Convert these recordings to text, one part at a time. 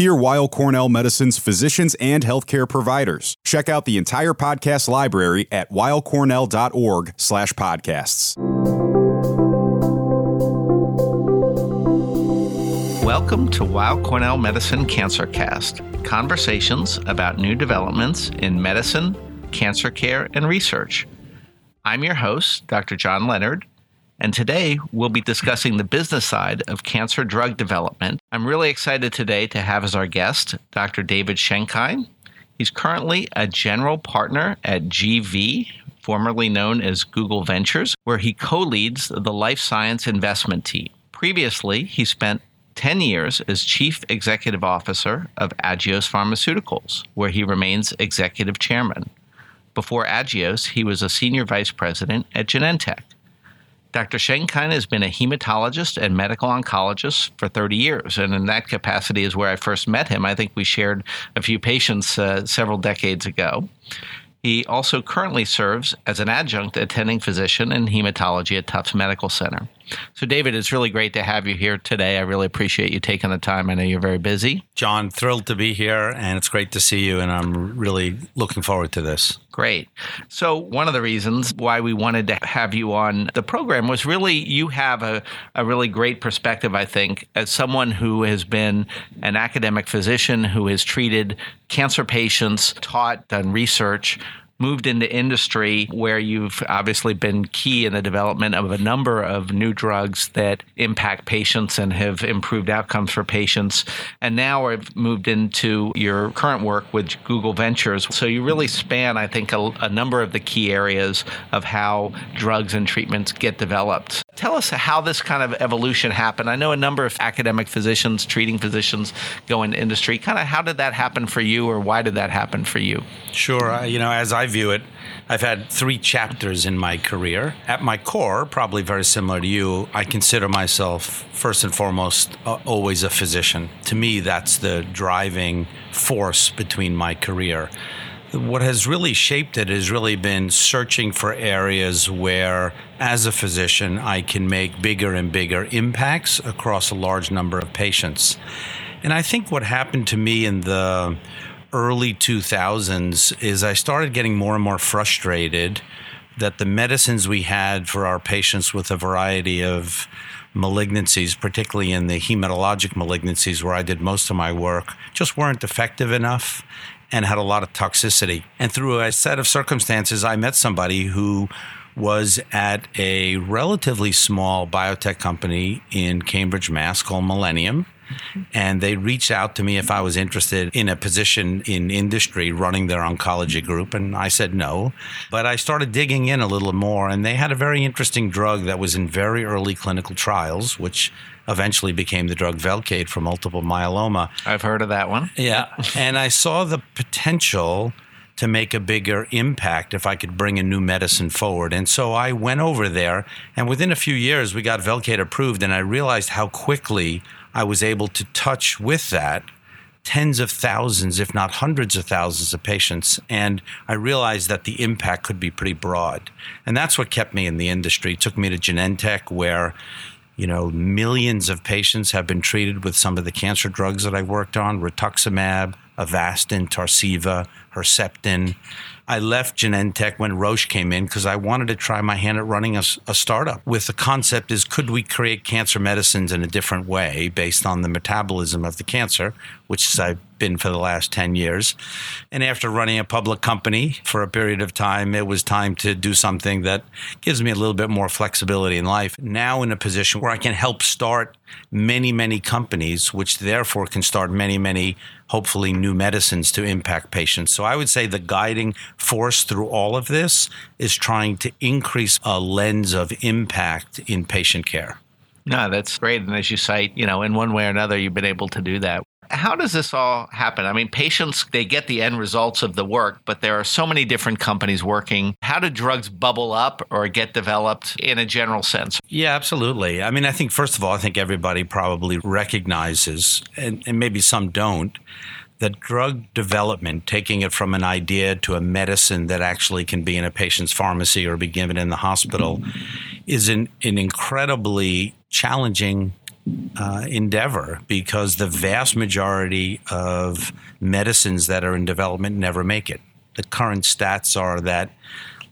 Hear Weill Cornell Medicine's physicians and healthcare providers. Check out the entire podcast library at weillcornell.org slash podcasts. Welcome to Weill Cornell Medicine Cancer Cast, conversations about new developments in medicine, cancer care, and research. I'm your host, Dr. John Leonard, and today we'll be discussing the business side of cancer drug development. I'm really excited today to have as our guest Dr. David Schenkein. He's currently a general partner at GV, formerly known as Google Ventures, where he co leads the life science investment team. Previously, he spent 10 years as Chief Executive Officer of Agios Pharmaceuticals, where he remains Executive Chairman. Before Agios, he was a Senior Vice President at Genentech. Dr. Schenkein has been a hematologist and medical oncologist for 30 years, and in that capacity is where I first met him. I think we shared a few patients uh, several decades ago. He also currently serves as an adjunct attending physician in hematology at Tufts Medical Center. So, David, it's really great to have you here today. I really appreciate you taking the time. I know you're very busy. John, thrilled to be here, and it's great to see you, and I'm really looking forward to this. Great. So, one of the reasons why we wanted to have you on the program was really you have a, a really great perspective, I think, as someone who has been an academic physician who has treated cancer patients, taught, done research moved into industry where you've obviously been key in the development of a number of new drugs that impact patients and have improved outcomes for patients. And now I've moved into your current work with Google Ventures. So you really span, I think, a, a number of the key areas of how drugs and treatments get developed. Tell us how this kind of evolution happened. I know a number of academic physicians, treating physicians go into industry. Kind of how did that happen for you, or why did that happen for you? Sure. You know, as I view it, I've had three chapters in my career. At my core, probably very similar to you, I consider myself first and foremost uh, always a physician. To me, that's the driving force between my career. What has really shaped it has really been searching for areas where, as a physician, I can make bigger and bigger impacts across a large number of patients. And I think what happened to me in the early 2000s is I started getting more and more frustrated that the medicines we had for our patients with a variety of malignancies, particularly in the hematologic malignancies where I did most of my work, just weren't effective enough and had a lot of toxicity. And through a set of circumstances, I met somebody who was at a relatively small biotech company in Cambridge, Mass called Millennium and they reached out to me if I was interested in a position in industry running their oncology group. And I said no. But I started digging in a little more, and they had a very interesting drug that was in very early clinical trials, which eventually became the drug Velcade for multiple myeloma. I've heard of that one. Yeah. and I saw the potential to make a bigger impact if I could bring a new medicine forward. And so I went over there, and within a few years, we got Velcade approved, and I realized how quickly I was able to touch with that tens of thousands, if not hundreds of thousands of patients. And I realized that the impact could be pretty broad. And that's what kept me in the industry. It took me to Genentech, where you know, millions of patients have been treated with some of the cancer drugs that I worked on rituximab, Avastin, Tarceva, Herceptin. I left Genentech when Roche came in because I wanted to try my hand at running a, a, startup. With the concept is could we create cancer medicines in a different way based on the metabolism of the cancer, which I've been for the last 10 years. And after running a public company for a period of time, it was time to do something that gives me a little bit more flexibility in life. Now in a position where I can help start many, many companies, which therefore can start many, many hopefully new medicines to impact patients. So I would say the guiding force through all of this is trying to increase a lens of impact in patient care. No, that's great. And as you cite, you know, in one way or another, you've been able to do that how does this all happen? I mean, patients, they get the end results of the work, but there are so many different companies working. How do drugs bubble up or get developed in a general sense? Yeah, absolutely. I mean, I think, first of all, I think everybody probably recognizes, and, and maybe some don't, that drug development, taking it from an idea to a medicine that actually can be in a patient's pharmacy or be given in the hospital, is an, an incredibly challenging uh, endeavor because the vast majority of medicines that are in development never make it. The current stats are that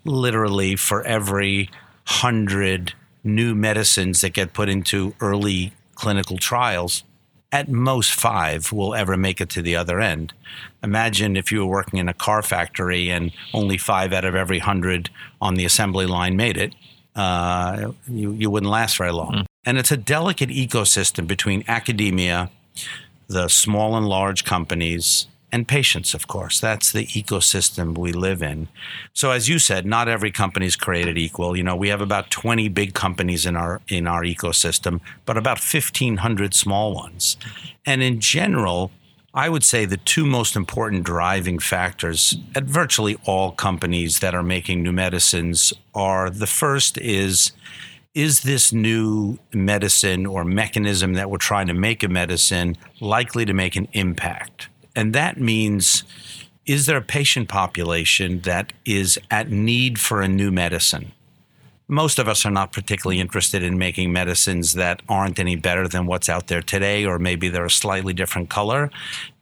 literally for every hundred new medicines that get put into early clinical trials, at most five will ever make it to the other end. Imagine if you were working in a car factory and only five out of every hundred on the assembly line made it. Uh, you, you wouldn't last very long. Mm. And it's a delicate ecosystem between academia, the small and large companies, and patients, of course. That's the ecosystem we live in. So, as you said, not every company is created equal. You know, we have about 20 big companies in our in our ecosystem, but about 1,500 small ones. And in general, I would say the two most important driving factors at virtually all companies that are making new medicines are the first is is this new medicine or mechanism that we're trying to make a medicine likely to make an impact? And that means is there a patient population that is at need for a new medicine? Most of us are not particularly interested in making medicines that aren't any better than what's out there today, or maybe they're a slightly different color.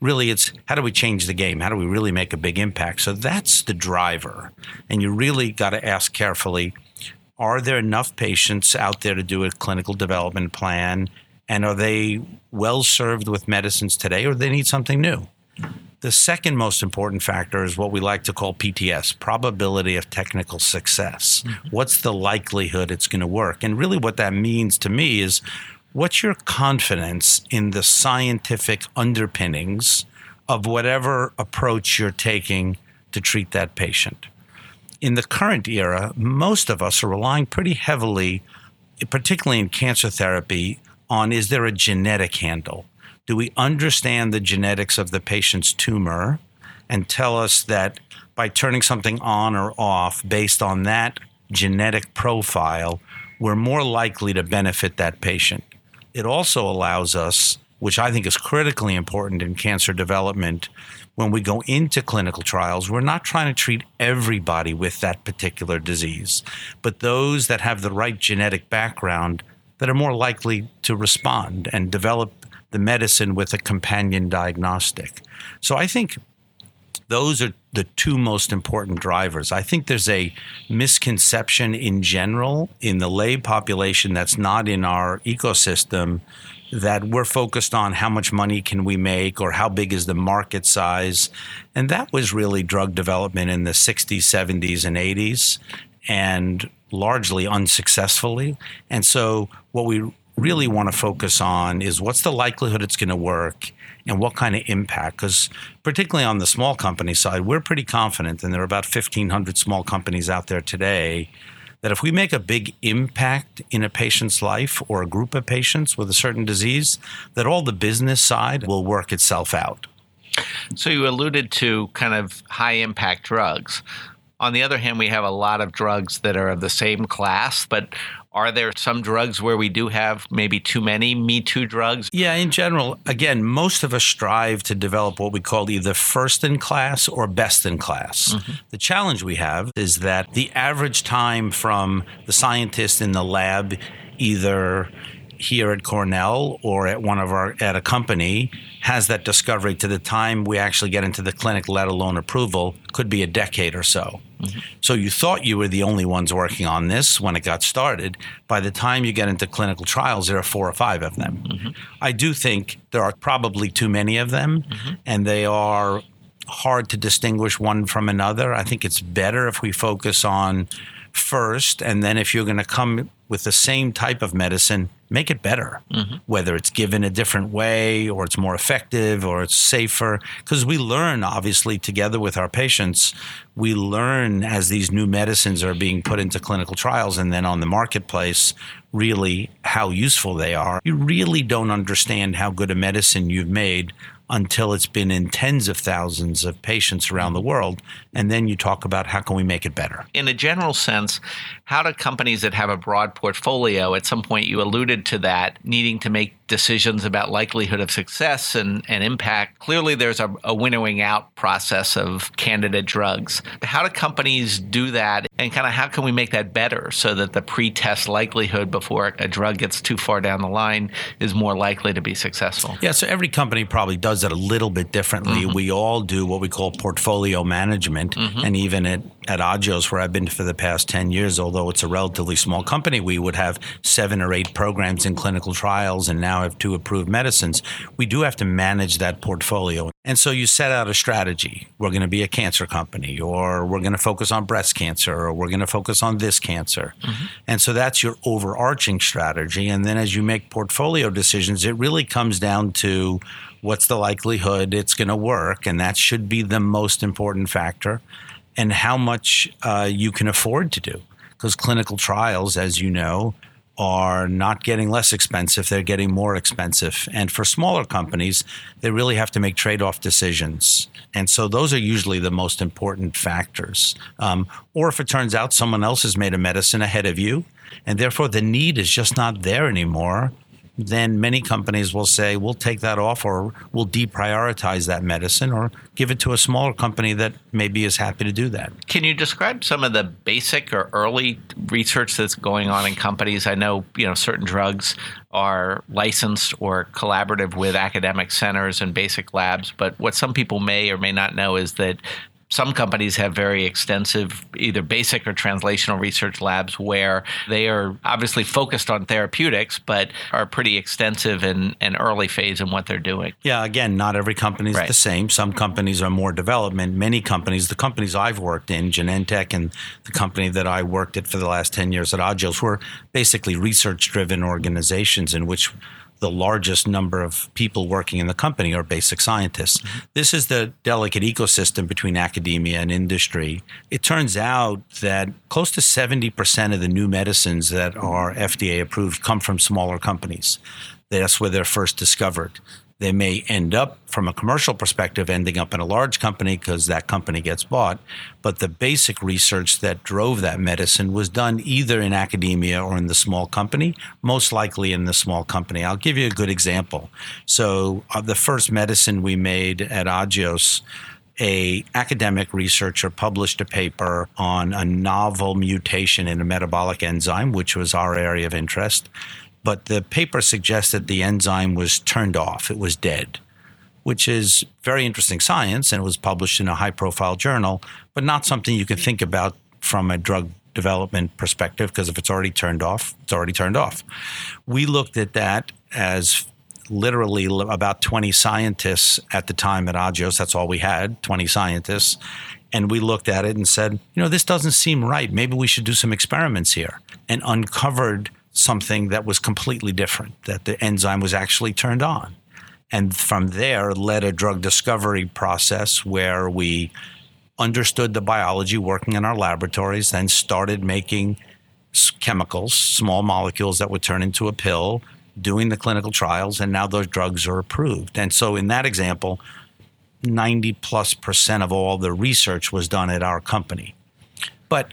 Really, it's how do we change the game? How do we really make a big impact? So that's the driver. And you really got to ask carefully are there enough patients out there to do a clinical development plan? And are they well served with medicines today, or do they need something new? The second most important factor is what we like to call PTS, probability of technical success. Mm-hmm. What's the likelihood it's going to work? And really, what that means to me is what's your confidence in the scientific underpinnings of whatever approach you're taking to treat that patient? In the current era, most of us are relying pretty heavily, particularly in cancer therapy, on is there a genetic handle? do we understand the genetics of the patient's tumor and tell us that by turning something on or off based on that genetic profile, we're more likely to benefit that patient. It also allows us, which I think is critically important in cancer development, when we go into clinical trials, we're not trying to treat everybody with that particular disease, but those that have the right genetic background that are more likely to respond and develop the medicine with a companion diagnostic. So I think those are the two most important drivers. I think there's a misconception in general in the lay population that's not in our ecosystem that we're focused on how much money can we make or how big is the market size. And that was really drug development in the 60s, 70s, and 80s, and largely unsuccessfully. And so what we really want to focus on is what's the likelihood it's going to work and what kind of impact. Because, particularly on the small company side, we're pretty confident, and there are about 1,500 small companies out there today, that if we make a big impact in a patient's life or a group of patients with a certain disease, that all the business side will work itself out. So, you alluded to kind of high impact drugs. On the other hand, we have a lot of drugs that are of the same class, but are there some drugs where we do have maybe too many Me Too drugs? Yeah, in general, again, most of us strive to develop what we call either first in class or best in class. Mm-hmm. The challenge we have is that the average time from the scientist in the lab, either here at Cornell or at one of our at a company has that discovery to the time we actually get into the clinic, let alone approval, could be a decade or so. Mm-hmm. So you thought you were the only ones working on this when it got started. By the time you get into clinical trials, there are four or five of them. Mm-hmm. I do think there are probably too many of them, mm-hmm. and they are hard to distinguish one from another. I think it's better if we focus on first, and then if you're going to come with the same type of medicine, make it better, mm-hmm. whether it's given a different way or it's more effective or it's safer. Because we learn, obviously, together with our patients, we learn as these new medicines are being put into clinical trials and then on the marketplace, really how useful they are. You really don't understand how good a medicine you've made until it's been in tens of thousands of patients around the world. And then you talk about how can we make it better. In a general sense, how do companies that have a broad portfolio, at some point you alluded to that, needing to make decisions about likelihood of success and, and impact. Clearly, there's a, a winnowing out process of candidate drugs. How do companies do that? And kind of how can we make that better so that the pre test likelihood before a drug gets too far down the line is more likely to be successful? Yeah, so every company probably does it a little bit differently. Mm-hmm. We all do what we call portfolio management. Mm-hmm. And even at, at Agios, where I've been for the past 10 years, although it's a relatively small company, we would have seven or eight programs in clinical trials and now have two approved medicines. We do have to manage that portfolio. And so you set out a strategy. We're going to be a cancer company, or we're going to focus on breast cancer, or we're going to focus on this cancer. Mm-hmm. And so that's your overarching strategy. And then as you make portfolio decisions, it really comes down to what's the likelihood it's going to work. And that should be the most important factor, and how much uh, you can afford to do. Because clinical trials, as you know, are not getting less expensive, they're getting more expensive. And for smaller companies, they really have to make trade off decisions. And so those are usually the most important factors. Um, or if it turns out someone else has made a medicine ahead of you, and therefore the need is just not there anymore, then many companies will say, we'll take that off or we'll deprioritize that medicine or give it to a smaller company that maybe is happy to do that. Can you describe some of the basic or early research that's going on in companies? I know, you know, certain drugs are licensed or collaborative with academic centers and basic labs, but what some people may or may not know is that some companies have very extensive either basic or translational research labs where they are obviously focused on therapeutics but are pretty extensive and, and early phase in what they're doing. Yeah again not every company is right. the same. Some companies are more development. Many companies the companies i've worked in genentech and the company that i worked at for the last 10 years at agios were basically research driven organizations in which the largest number of people working in the company are basic scientists. Mm-hmm. This is the delicate ecosystem between academia and industry. It turns out that close to 70% of the new medicines that are FDA approved come from smaller companies. That's where they're first discovered. They may end up, from a commercial perspective, ending up in a large company because that company gets bought. But the basic research that drove that medicine was done either in academia or in the small company, most likely in the small company. I'll give you a good example. So, uh, the first medicine we made at Agios a academic researcher published a paper on a novel mutation in a metabolic enzyme, which was our area of interest but the paper suggested the enzyme was turned off, it was dead, which is very interesting science and it was published in a high profile journal, but not something you can think about from a drug development perspective because if it's already turned off, it's already turned off. We looked at that as literally about 20 scientists at the time at Agios. That's all we had 20 scientists. And we looked at it and said, you know, this doesn't seem right. Maybe we should do some experiments here and uncovered something that was completely different, that the enzyme was actually turned on. And from there led a drug discovery process where we understood the biology working in our laboratories, then started making chemicals, small molecules that would turn into a pill, doing the clinical trials, and now those drugs are approved. And so in that example, 90 plus percent of all the research was done at our company. But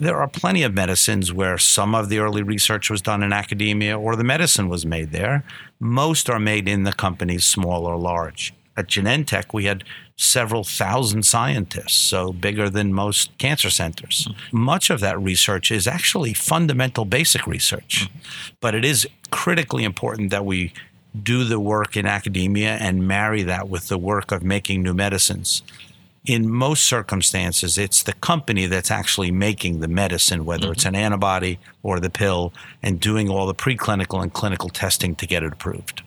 there are plenty of medicines where some of the early research was done in academia or the medicine was made there. Most are made in the companies, small or large. At Genentech, we had several thousand scientists, so bigger than most cancer centers. Mm-hmm. Much of that research is actually fundamental basic research, mm-hmm. but it is critically important that we do the work in academia and marry that with the work of making new medicines in most circumstances, it's the company that's actually making the medicine, whether mm-hmm. it's an antibody or the pill, and doing all the preclinical and clinical testing to get it approved.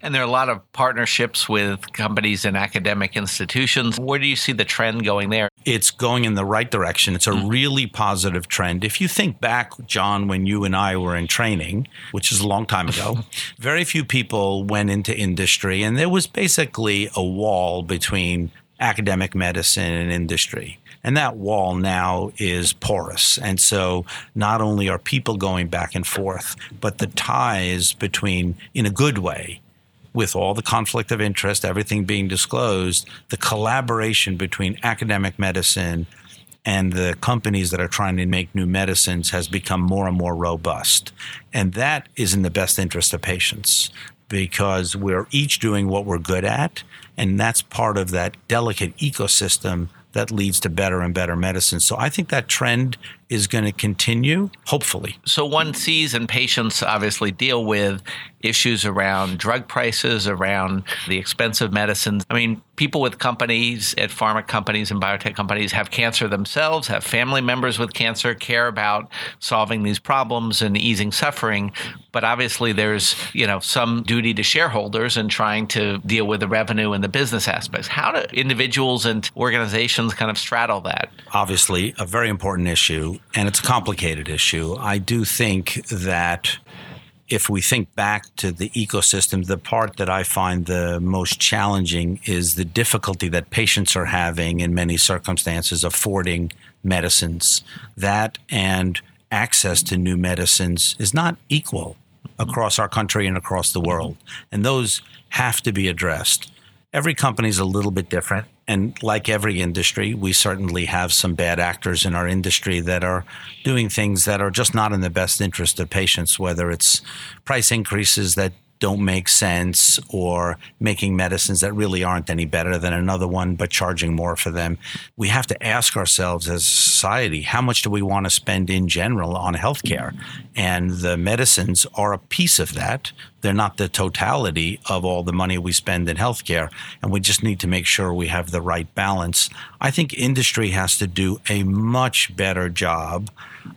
And there are a lot of partnerships with companies and academic institutions. Where do you see the trend going there? It's going in the right direction. It's a mm. really positive trend. If you think back, John, when you and I were in training, which is a long time ago, very few people went into industry, and there was basically a wall between academic medicine and industry. And that wall now is porous. And so not only are people going back and forth, but the ties between, in a good way, with all the conflict of interest, everything being disclosed, the collaboration between academic medicine and the companies that are trying to make new medicines has become more and more robust. And that is in the best interest of patients because we're each doing what we're good at. And that's part of that delicate ecosystem that leads to better and better medicine. So I think that trend is going to continue, hopefully. So one sees and patients obviously deal with issues around drug prices, around the expensive medicines. I mean, people with companies at pharma companies and biotech companies have cancer themselves, have family members with cancer, care about solving these problems and easing suffering. But obviously there's, you know, some duty to shareholders and trying to deal with the revenue and the business aspects. How do individuals and organizations kind of straddle that? Obviously, a very important issue and it's a complicated issue. I do think that if we think back to the ecosystem, the part that I find the most challenging is the difficulty that patients are having in many circumstances affording medicines. That and access to new medicines is not equal across our country and across the world. And those have to be addressed. Every company is a little bit different. And like every industry, we certainly have some bad actors in our industry that are doing things that are just not in the best interest of patients, whether it's price increases that don't make sense or making medicines that really aren't any better than another one but charging more for them. We have to ask ourselves as a society, how much do we want to spend in general on healthcare? And the medicines are a piece of that. They're not the totality of all the money we spend in healthcare. And we just need to make sure we have the right balance. I think industry has to do a much better job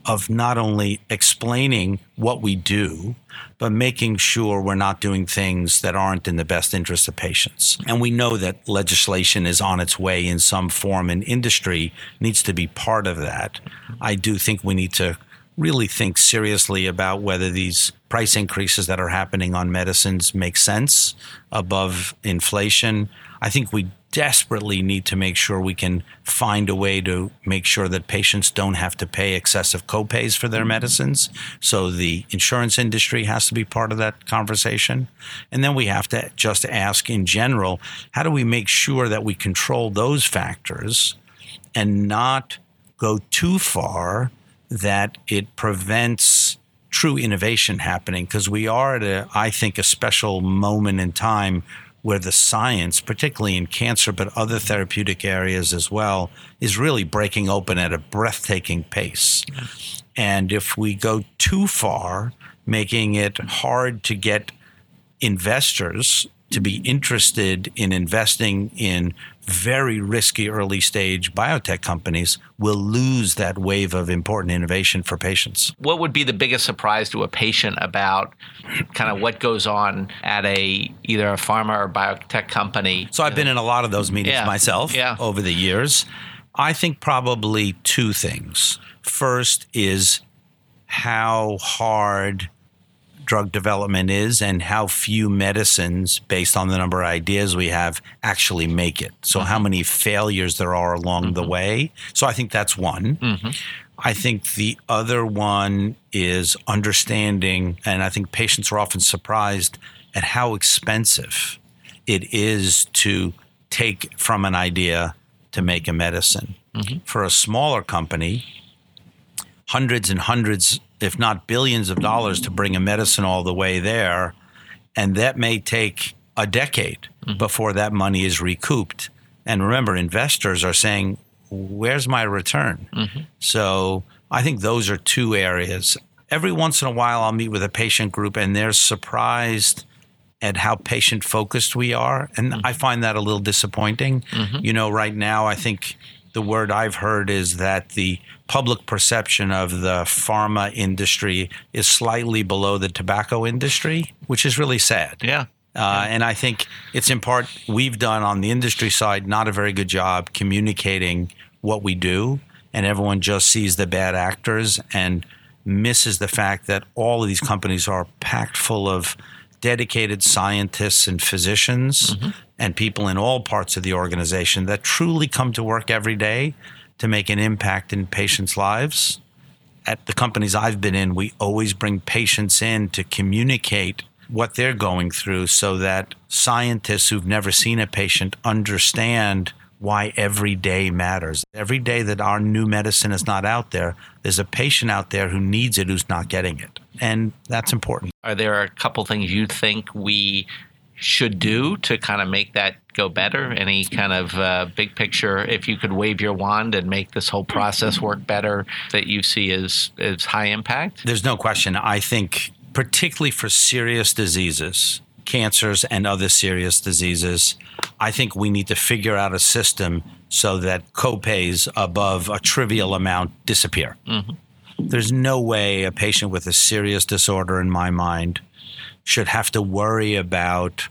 of not only explaining what we do, but making sure we're not doing things that aren't in the best interest of patients. And we know that legislation is on its way in some form, and industry needs to be part of that. I do think we need to really think seriously about whether these price increases that are happening on medicines make sense above inflation. I think we desperately need to make sure we can find a way to make sure that patients don't have to pay excessive copays for their mm-hmm. medicines. So the insurance industry has to be part of that conversation. And then we have to just ask in general, how do we make sure that we control those factors and not go too far that it prevents true innovation happening? Because we are at a, I think, a special moment in time where the science, particularly in cancer, but other therapeutic areas as well, is really breaking open at a breathtaking pace. And if we go too far, making it hard to get investors to be interested in investing in very risky early stage biotech companies will lose that wave of important innovation for patients. What would be the biggest surprise to a patient about kind of what goes on at a either a pharma or biotech company? So I've been in a lot of those meetings yeah. myself yeah. over the years. I think probably two things. First is how hard drug development is and how few medicines, based on the number of ideas we have, actually make it. So, mm-hmm. how many failures there are along mm-hmm. the way. So, I think that's one. Mm-hmm. I think the other one is understanding, and I think patients are often surprised at how expensive it is to take from an idea to make a medicine. Mm-hmm. For a smaller company, hundreds and hundreds if not billions of dollars to bring a medicine all the way there. And that may take a decade mm-hmm. before that money is recouped. And remember, investors are saying, where's my return? Mm-hmm. So I think those are two areas. Every once in a while, I'll meet with a patient group and they're surprised at how patient focused we are. And mm-hmm. I find that a little disappointing. Mm-hmm. You know, right now, I think the word I've heard is that the public perception of the pharma industry is slightly below the tobacco industry, which is really sad. Yeah. Uh, and I think it's in part we've done on the industry side not a very good job communicating what we do, and everyone just sees the bad actors and misses the fact that all of these companies are packed full of dedicated scientists and physicians mm-hmm. And people in all parts of the organization that truly come to work every day to make an impact in patients' lives. At the companies I've been in, we always bring patients in to communicate what they're going through so that scientists who've never seen a patient understand why every day matters. Every day that our new medicine is not out there, there's a patient out there who needs it who's not getting it. And that's important. Are there a couple things you think we should do to kind of make that go better? Any kind of uh, big picture, if you could wave your wand and make this whole process work better, that you see as, as high impact? There's no question. I think, particularly for serious diseases, cancers and other serious diseases, I think we need to figure out a system so that copays above a trivial amount disappear. Mm-hmm. There's no way a patient with a serious disorder, in my mind, should have to worry about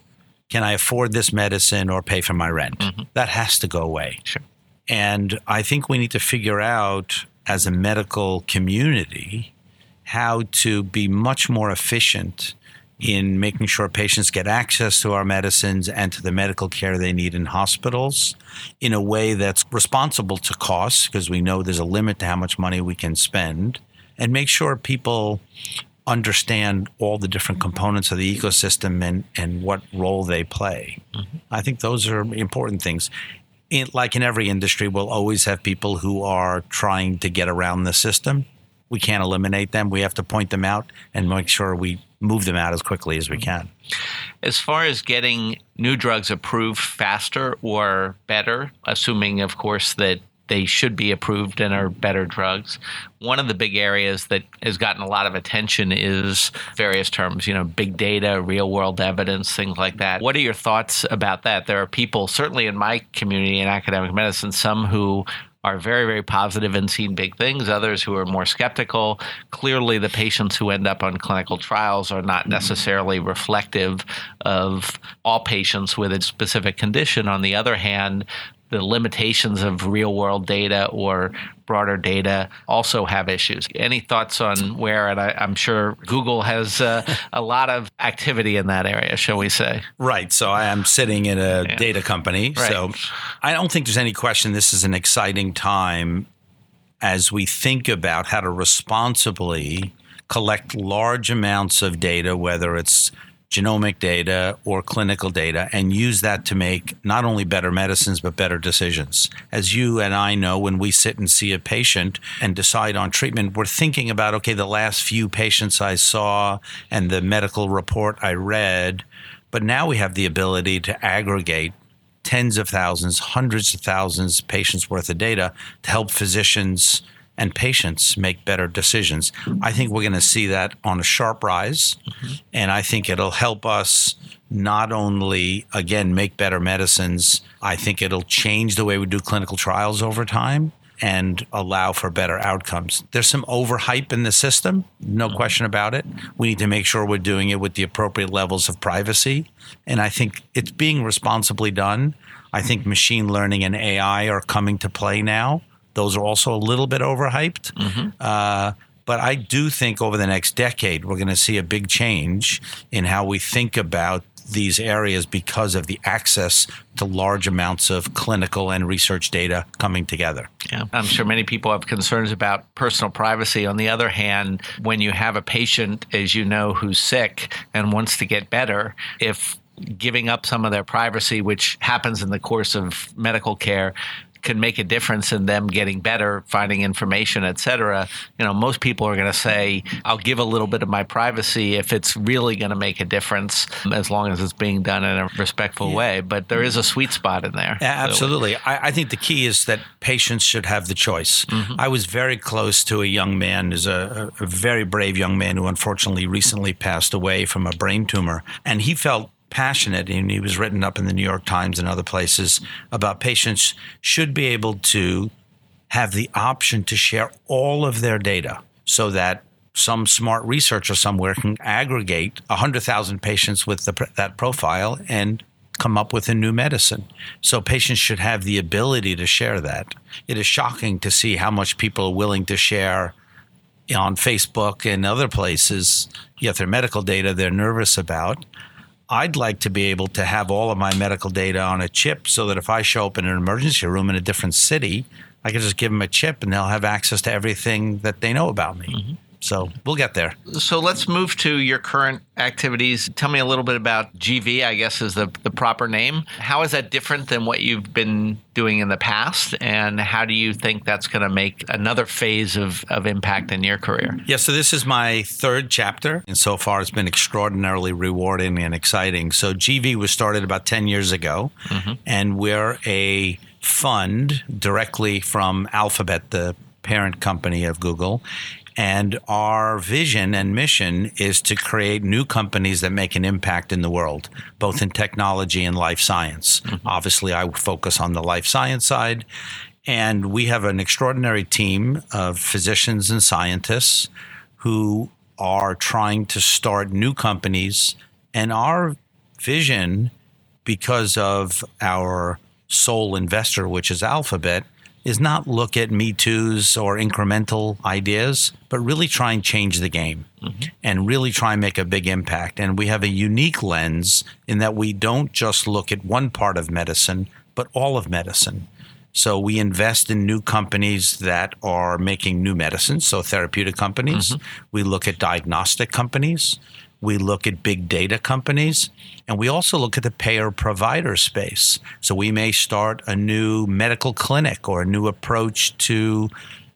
can I afford this medicine or pay for my rent? Mm-hmm. That has to go away. Sure. And I think we need to figure out as a medical community how to be much more efficient in making sure patients get access to our medicines and to the medical care they need in hospitals in a way that's responsible to costs, because we know there's a limit to how much money we can spend, and make sure people understand all the different components of the ecosystem and, and what role they play. Mm-hmm. I think those are important things. In, like in every industry, we'll always have people who are trying to get around the system. We can't eliminate them. We have to point them out and make sure we move them out as quickly as we can. As far as getting new drugs approved faster or better, assuming, of course, that they should be approved and are better drugs. One of the big areas that has gotten a lot of attention is various terms, you know, big data, real world evidence, things like that. What are your thoughts about that? There are people, certainly in my community in academic medicine, some who are very, very positive and seen big things, others who are more skeptical. Clearly, the patients who end up on clinical trials are not necessarily reflective of all patients with a specific condition. On the other hand, the limitations of real world data or broader data also have issues. Any thoughts on where? And I, am sure Google has uh, a lot of activity in that area, shall we say? Right. So I am sitting in a yeah. data company. Right. So I don't think there's any question this is an exciting time as we think about how to responsibly collect large amounts of data, whether it's genomic data or clinical data and use that to make not only better medicines but better decisions. As you and I know, when we sit and see a patient and decide on treatment, we're thinking about okay, the last few patients I saw and the medical report I read. But now we have the ability to aggregate tens of thousands, hundreds of thousands patients worth of data to help physicians and patients make better decisions. I think we're going to see that on a sharp rise. Mm-hmm. And I think it'll help us not only, again, make better medicines, I think it'll change the way we do clinical trials over time and allow for better outcomes. There's some overhype in the system, no mm-hmm. question about it. We need to make sure we're doing it with the appropriate levels of privacy. And I think it's being responsibly done. I think machine learning and AI are coming to play now. Those are also a little bit overhyped. Mm-hmm. Uh, but I do think over the next decade, we're going to see a big change in how we think about these areas because of the access to large amounts of clinical and research data coming together. Yeah, I'm sure many people have concerns about personal privacy. On the other hand, when you have a patient, as you know, who's sick and wants to get better, if giving up some of their privacy, which happens in the course of medical care, can make a difference in them getting better, finding information, et cetera, you know, most people are going to say, I'll give a little bit of my privacy if it's really going to make a difference, as long as it's being done in a respectful yeah. way. But there is a sweet spot in there. Yeah, absolutely. So, I, I, think the key is that patients should have the choice. Mm-hmm. I was very close to a young man, who's a, a very brave young man who unfortunately recently passed away from a brain tumor. And he felt passionate, and he was written up in the New York Times and other places about patients should be able to have the option to share all of their data so that some smart researcher somewhere can aggregate 100,000 patients with the, that profile and come up with a new medicine. So patients should have the ability to share that. It is shocking to see how much people are willing to share on Facebook and other places, yet their medical data they're nervous about. I'd like to be able to have all of my medical data on a chip so that if I show up in an emergency room in a different city, I can just give them a chip and they'll have access to everything that they know about me. Mm-hmm. So we'll get there. So let's move to your current activities. Tell me a little bit about GV, I guess is the, the proper name. How is that different than what you've been doing in the past? And how do you think that's going to make another phase of, of impact in your career? Yeah, so this is my third chapter. And so far, it's been extraordinarily rewarding and exciting. So GV was started about 10 years ago, mm-hmm. and we're a fund directly from Alphabet, the parent company of Google. And our vision and mission is to create new companies that make an impact in the world, both in technology and life science. Mm-hmm. Obviously, I focus on the life science side. And we have an extraordinary team of physicians and scientists who are trying to start new companies. And our vision, because of our sole investor, which is Alphabet, is not look at Me Too's or incremental ideas, but really try and change the game mm-hmm. and really try and make a big impact. And we have a unique lens in that we don't just look at one part of medicine, but all of medicine. So we invest in new companies that are making new medicines, so therapeutic companies. Mm-hmm. We look at diagnostic companies. We look at big data companies and we also look at the payer provider space. So we may start a new medical clinic or a new approach to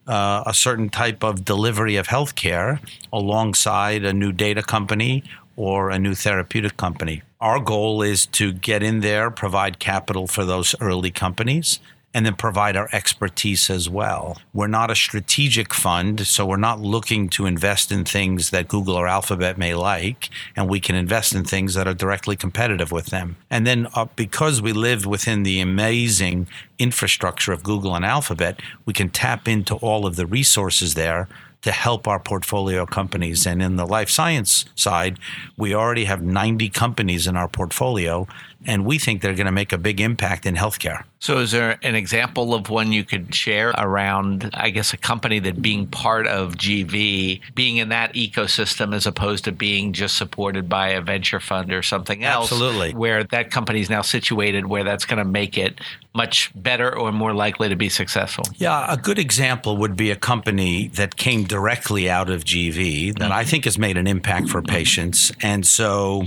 uh, a certain type of delivery of healthcare alongside a new data company or a new therapeutic company. Our goal is to get in there, provide capital for those early companies, and then provide our expertise as well. We're not a strategic fund, so we're not looking to invest in things that Google or Alphabet may like, and we can invest in things that are directly competitive with them. And then uh, because we live within the amazing infrastructure of Google and Alphabet, we can tap into all of the resources there to help our portfolio companies. And in the life science side, we already have 90 companies in our portfolio, and we think they're going to make a big impact in healthcare. So, is there an example of one you could share around, I guess, a company that being part of GV, being in that ecosystem as opposed to being just supported by a venture fund or something else? Absolutely. Where that company is now situated, where that's going to make it much better or more likely to be successful? Yeah, a good example would be a company that came directly out of GV that mm-hmm. I think has made an impact for patients. And so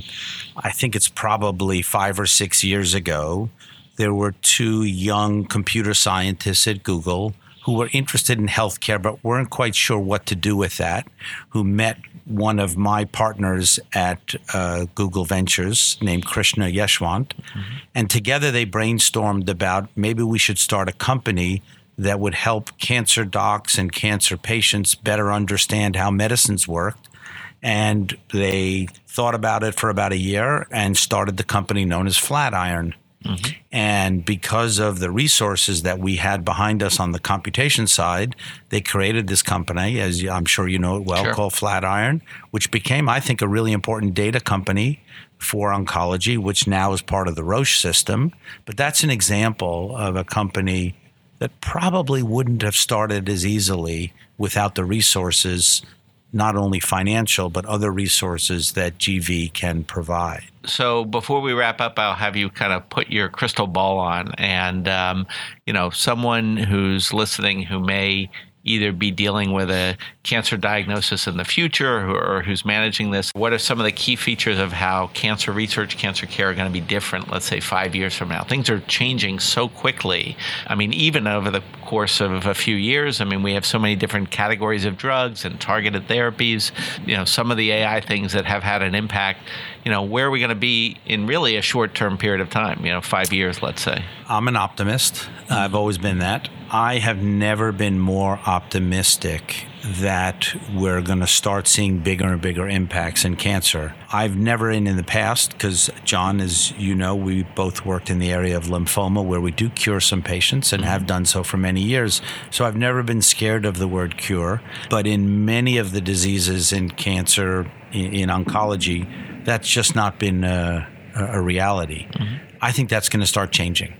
I think it's probably five or six years ago there were two young computer scientists at Google who were interested in healthcare but weren't quite sure what to do with that, who met one of my partners at uh, Google Ventures named Krishna Yeshwant. Mm-hmm. And together they brainstormed about maybe we should start a company that would help cancer docs and cancer patients better understand how medicines worked. And they thought about it for about a year and started the company known as Flatiron. Mm-hmm. And because of the resources that we had behind us on the computation side, they created this company, as I'm sure you know it well, sure. called Flatiron, which became, I think, a really important data company for oncology, which now is part of the Roche system. But that's an example of a company that probably wouldn't have started as easily without the resources not only financial, but other resources that GV can provide. So before we wrap up, I'll have you kind of put your crystal ball on, and um, you know, someone who's listening who may either be dealing with a cancer diagnosis in the future or, who's managing this? What are some of the key features of how cancer research, cancer care are going to be different, let's say five years from now? Things are changing so quickly. I mean, even over the course of a few years, I mean, we have so many different categories of drugs and targeted therapies, you know, some of the AI things that have had an impact. You know, where are we going to be in really a short term period of time, you know, five years, let's say? I'm an optimist. I've always been that. I have never been more optimistic that we're going to start seeing bigger and bigger impacts in cancer. I've never in in the past because John, as you know, we both worked in the area of lymphoma where we do cure some patients and have mm-hmm. done so for many years. So I've never been scared of the word cure. But in many of the diseases in cancer, in, in oncology, that's just not been a, a reality. Mm-hmm. I think that's going to start changing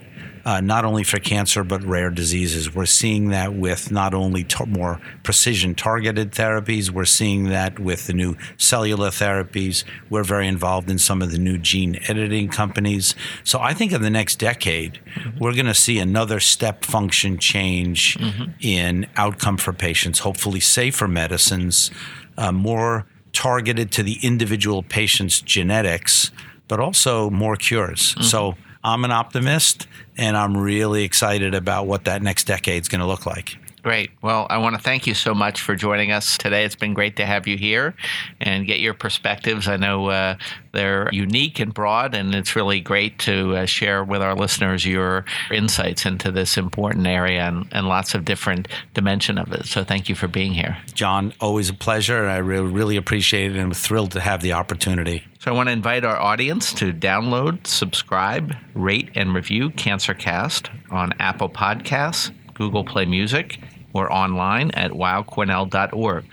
uh, not only for cancer but rare diseases. We're seeing that with not only tar- more precision targeted therapies, we're seeing that with the new cellular therapies. We're very involved in some of the new gene editing companies. So I think in the next decade, mm-hmm. we're going to see another step function change mm-hmm. in outcome for patients, hopefully safer medicines uh, more targeted to the individual patient's genetics, but also more cures. Mm-hmm. So I'm an optimist and I'm really excited about what that next decade is going to look like. Great. Well, I want to thank you so much for joining us today. It's been great to have you here and get your perspectives. I know uh, they're unique and broad, and it's really great to uh, share with our listeners your insights into this important area and, and, lots of different dimension of it. So thank you for being here. John, always a pleasure. I really, really appreciate it and I'm thrilled to have the opportunity. So I want to invite our audience to download, subscribe, rate, and review CancerCast on Apple Podcasts, Google Play Music, or online at weillcornell.org.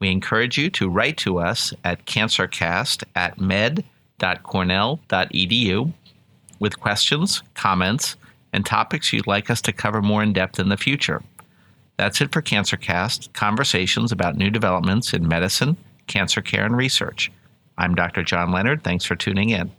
We encourage you to write to us at cancercast at med.cornell.edu with questions, comments, and topics you'd like us to cover more in depth in the future. That's it for CancerCast conversations about new developments in medicine, cancer care, and research. I'm Dr. John Leonard. Thanks for tuning in.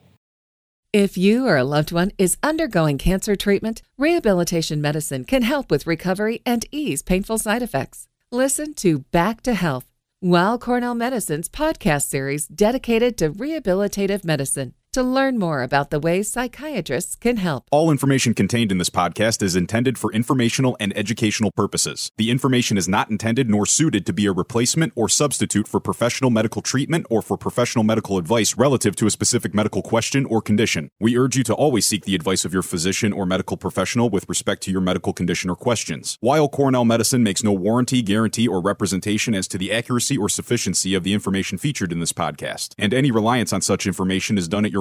If you or a loved one is undergoing cancer treatment, rehabilitation medicine can help with recovery and ease painful side effects. Listen to Back to Health, Weill Cornell Medicine's podcast series dedicated to rehabilitative medicine to learn more about the ways physiatrists can help. All information contained in this podcast is intended for informational and educational purposes. The information is not intended nor suited to be a replacement or substitute for professional medical treatment or for professional medical advice relative to a specific medical question or condition. We urge you to always seek the advice of your physician or medical professional with respect to your medical condition or questions. Weill Cornell Medicine makes no warranty, guarantee, or representation as to the accuracy or sufficiency of the information featured in this podcast, and any reliance on such information is done at your